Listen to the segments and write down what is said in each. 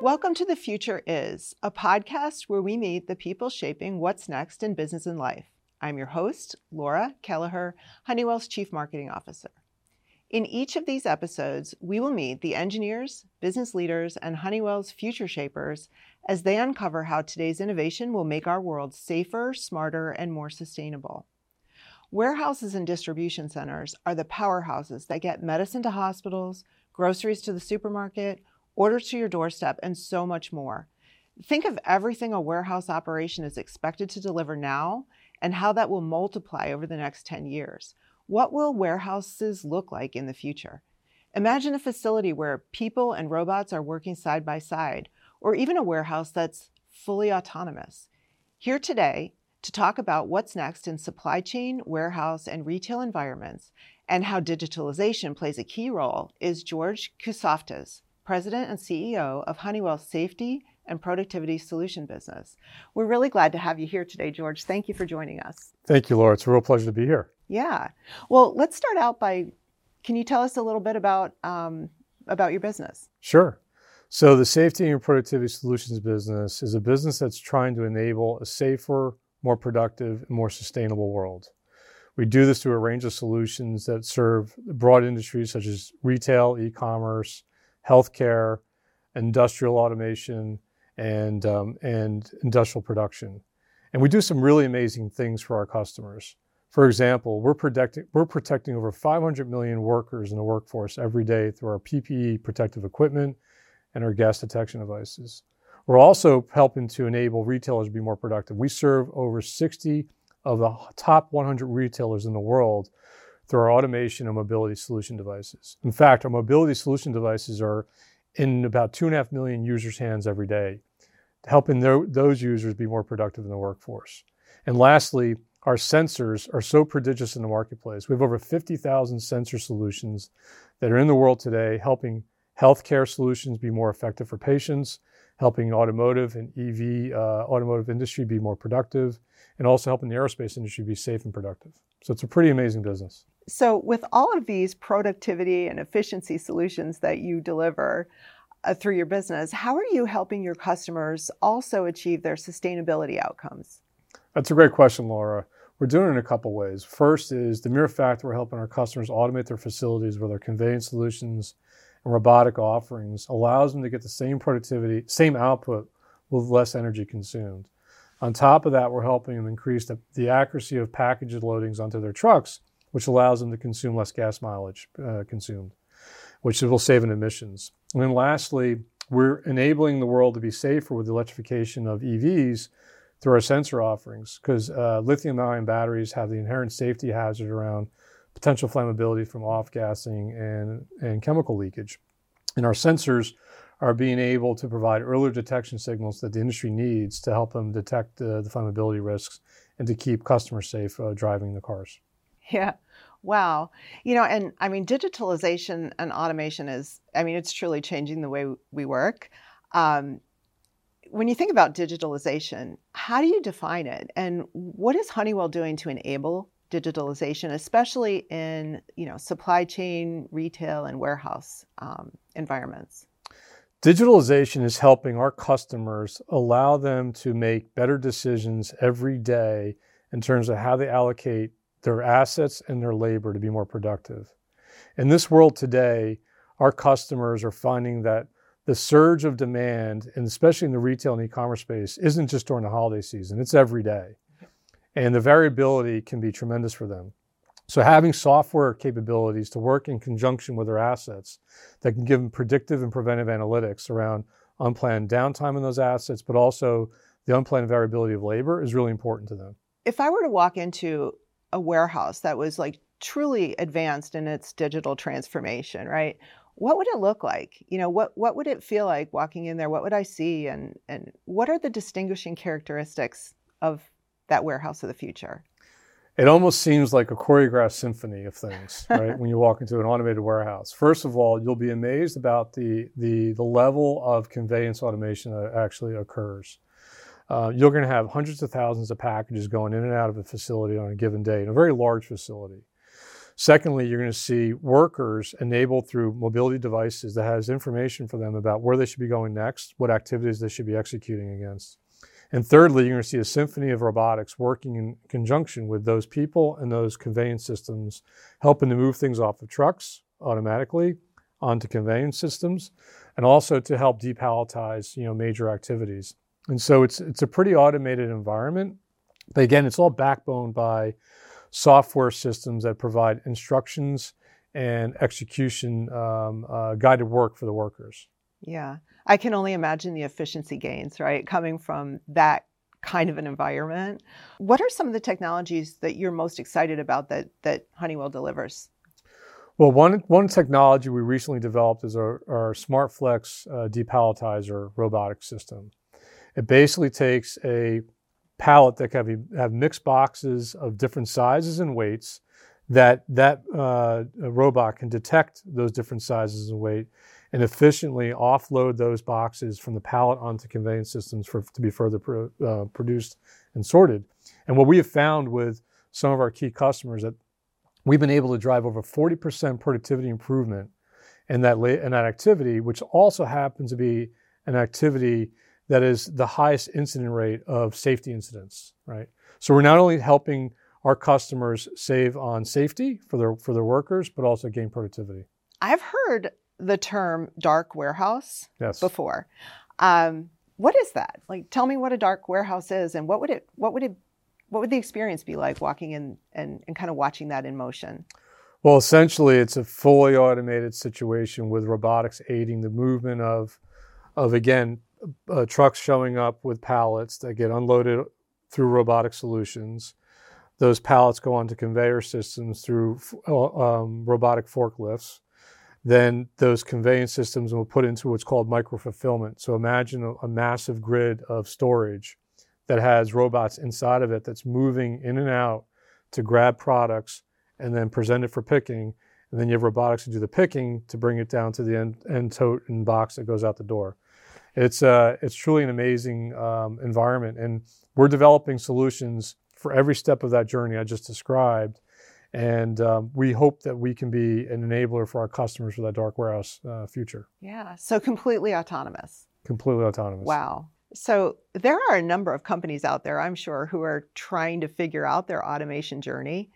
Welcome to The Future Is, a podcast where we meet the people shaping what's next in business and life. I'm your host, Laura Kelleher, Honeywell's Chief Marketing Officer. In each of these episodes, we will meet the engineers, business leaders, and Honeywell's future shapers as they uncover how today's innovation will make our world safer, smarter, and more sustainable. Warehouses and distribution centers are the powerhouses that get medicine to hospitals, groceries to the supermarket, orders to your doorstep, and so much more. Think of everything a warehouse operation is expected to deliver now and how that will multiply over the next 10 years. What will warehouses look like in the future? Imagine a facility where people and robots are working side by side, or even a warehouse that's fully autonomous. Here today to talk about what's next in supply chain, warehouse, and retail environments and how digitalization plays a key role is George Koutsaftes, President and CEO of Honeywell's Safety and Productivity Solution business. We're really glad to have you here today, George. Thank you for joining us. Thank you, Laura. It's a real pleasure to be here. Yeah. Well, let's start out by can you tell us a little bit about um, about your business? Sure. So the Safety and Productivity Solutions business is a business that's trying to enable a safer, more productive, and more sustainable world. We do this through a range of solutions that serve broad industries such as retail, e-commerce, healthcare, industrial automation, and, um, and industrial production. And we do some really amazing things for our customers. For example, we're protecting, we're protecting over 500 million workers in the workforce every day through our PPE protective equipment and our gas detection devices. We're also helping to enable retailers to be more productive. We serve over 60 of the top 100 retailers in the world through our automation and mobility solution devices. In fact, our mobility solution devices are in about two and a half million users' hands every day, helping those users be more productive in the workforce. And lastly, our sensors are so prodigious in the marketplace. We have over 50,000 sensor solutions that are in the world today, helping healthcare solutions be more effective for patients, helping automotive and EV uh, automotive industry be more productive, and also helping the aerospace industry be safe and productive. So it's a pretty amazing business. So, with all of these productivity and efficiency solutions that you deliver uh, through your business, how are you helping your customers also achieve their sustainability outcomes? That's a great question, Laura. We're doing it in a couple ways. First is the mere fact that we're helping our customers automate their facilities with our conveyance solutions robotic offerings allows them to get the same productivity, same output with less energy consumed. On top of that, we're helping them increase the, the accuracy of package loadings onto their trucks which allows them to consume less gas mileage uh, consumed, which will save in emissions. And then lastly, we're enabling the world to be safer with the electrification of EVs through our sensor offerings because uh, lithium ion batteries have the inherent safety hazard around potential flammability from off gassing and, and chemical leakage. And our sensors are being able to provide earlier detection signals that the industry needs to help them detect uh, the flammability risks and to keep customers safe uh, driving the cars. Yeah. Wow. You know, and I mean, digitalization and automation is, I mean, it's truly changing the way we work. Um, when you think about digitalization, how do you define it? And what is Honeywell doing to enable digitalization, especially in, you know, supply chain, retail, and warehouse um, environments? Digitalization is helping our customers allow them to make better decisions every day in terms of how they allocate their assets and their labor to be more productive. In this world today, our customers are finding that the surge of demand, and especially in the retail and e-commerce space, isn't just during the holiday season, it's every day. And the variability can be tremendous for them. So having software capabilities to work in conjunction with their assets that can give them predictive and preventive analytics around unplanned downtime in those assets, but also the unplanned variability of labor is really important to them. If I were to walk into a warehouse that was like truly advanced in its digital transformation, right? What would it look like? You know, what what would it feel like walking in there? What would I see and and what are the distinguishing characteristics of that warehouse of the future? It almost seems like a choreographed symphony of things, right? when you walk into an automated warehouse. First of all, you'll be amazed about the the the level of conveyance automation that actually occurs uh, you're going to have hundreds of thousands of packages going in and out of a facility on a given day in a very large facility. Secondly, you're going to see workers enabled through mobility devices that has information for them about where they should be going next, what activities they should be executing against. And thirdly, you're going to see a symphony of robotics working in conjunction with those people and those conveyance systems, helping to move things off of trucks automatically onto conveyance systems, and also to help depalletize, you know, major activities. And so it's it's a pretty automated environment. But again, it's all backboned by software systems that provide instructions and execution um, uh, guided work for the workers. Yeah, I can only imagine the efficiency gains, right, coming from that kind of an environment. What are some of the technologies that you're most excited about that that Honeywell delivers? Well, one one technology we recently developed is our, our SmartFlex uh, depalletizer robotic system. It basically takes a pallet that can have, have mixed boxes of different sizes and weights that that uh, robot can detect those different sizes and weight and efficiently offload those boxes from the pallet onto conveyance systems for to be further pro, uh, produced and sorted. And what we have found with some of our key customers that we've been able to drive over 40% productivity improvement in that in that activity, which also happens to be an activity that is the highest incident rate of safety incidents, right? So we're not only helping our customers save on safety for their for their workers, but also gain productivity. I've heard the term dark warehouse yes. before. Um, what is that? Like, tell me what a dark warehouse is, and what would it what would it what would the experience be like walking in and, and kind of watching that in motion? Well, essentially, it's a fully automated situation with robotics aiding the movement of of again uh, trucks showing up with pallets that get unloaded through robotic solutions. Those pallets go onto conveyor systems through uh, um, robotic forklifts. Then those conveyance systems will put into what's called micro fulfillment. So imagine a, a massive grid of storage that has robots inside of it that's moving in and out to grab products and then present it for picking. And then you have robotics to do the picking to bring it down to the end, end tote and box that goes out the door it's uh, it's truly an amazing um, environment, and we're developing solutions for every step of that journey I just described. And um, we hope that we can be an enabler for our customers for that dark warehouse uh, future. Yeah, so completely autonomous. Completely autonomous. Wow. So there are a number of companies out there, I'm sure, who are trying to figure out their automation journey.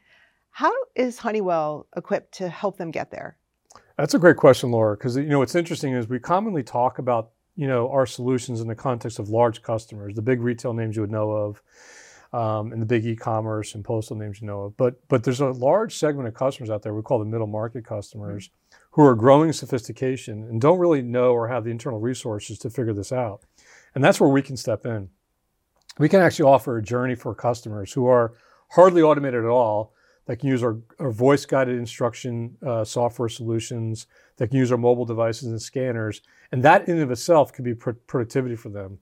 How is Honeywell equipped to help them get there? That's a great question, Laura, because you know what's interesting is we commonly talk about you know, our solutions in the context of large customers, the big retail names you would know of, um, and the big e-commerce and postal names you know of. But but there's a large segment of customers out there we call the middle market customers who are growing sophistication and don't really know or have the internal resources to figure this out. And that's where we can step in. We can actually offer a journey for customers who are hardly automated at all, that can use our, our voice guided instruction uh, software solutions, that can use our mobile devices and scanners. And that in and of itself could be pr- productivity for them.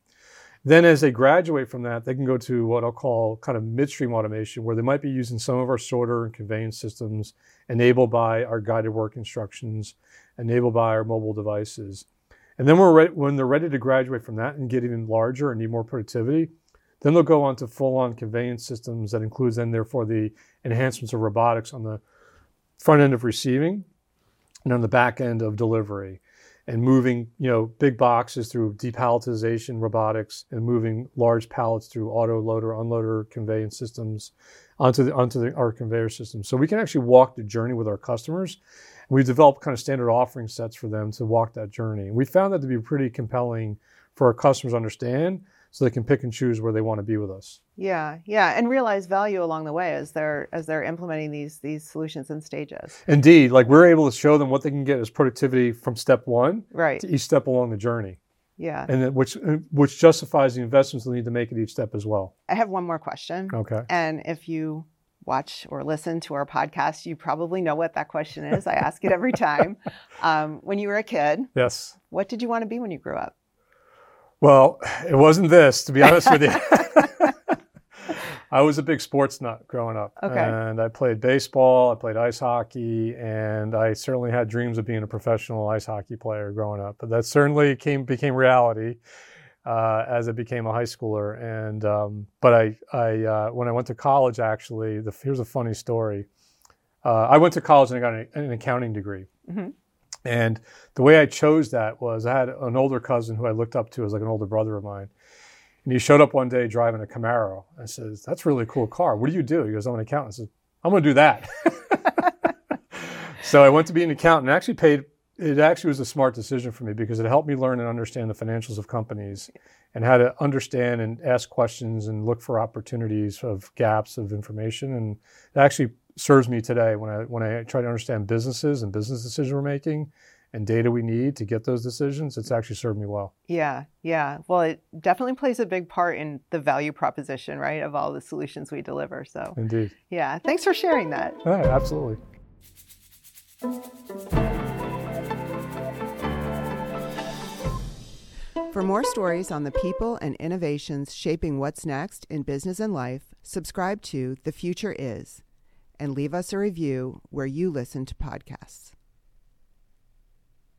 Then, as they graduate from that, they can go to what I'll call kind of midstream automation, where they might be using some of our sorter and conveyance systems enabled by our guided work instructions, enabled by our mobile devices. And then re- when they're ready to graduate from that and get even larger and need more productivity, then they'll go on to full-on conveyance systems that includes then therefore the enhancements of robotics on the front end of receiving and on the back end of delivery and moving you know big boxes through depalletization robotics and moving large pallets through auto loader unloader conveyance systems onto the onto the, our conveyor system. So we can actually walk the journey with our customers. We've developed kind of standard offering sets for them to walk that journey. And we found that to be pretty compelling for our customers to understand so they can pick and choose where they want to be with us. Yeah, yeah, and realize value along the way as they're as they're implementing these these solutions in stages. Indeed, like we're able to show them what they can get as productivity from step one right. to each step along the journey. Yeah, and then which which justifies the investments they need to make at each step as well. I have one more question. Okay, and if you watch or listen to our podcast, you probably know what that question is. I ask it every time. Um, when you were a kid, yes, what did you want to be when you grew up? Well, it wasn't this, to be honest with you. I was a big sports nut growing up. Okay. And I played baseball, I played ice hockey, and I certainly had dreams of being a professional ice hockey player growing up. But that certainly came became reality uh, as I became a high schooler. And um, but I, I uh, when I went to college, actually, the, here's a funny story. uh, I went to college and I got an, an accounting degree. Mhm. And the way I chose that was I had an older cousin who I looked up to as like an older brother of mine. And he showed up one day driving a Camaro. I says, That's a really cool car. What do you do? He goes, I'm an accountant. I said, I'm going to do that. so I went to be an accountant and actually paid, it actually was a smart decision for me because it helped me learn and understand the financials of companies and how to understand and ask questions and look for opportunities of gaps of information. And it actually serves me today when I, when I try to understand businesses and business decision we're making and data we need to get those decisions. It's actually served me well. Yeah, yeah. Well, it definitely plays a big part in the value proposition, right, of all the solutions we deliver. So, Indeed. yeah, thanks for sharing that. Yeah, absolutely. For more stories on the people and innovations shaping what's next in business and life, subscribe to The Future Is and leave us a review where you listen to podcasts.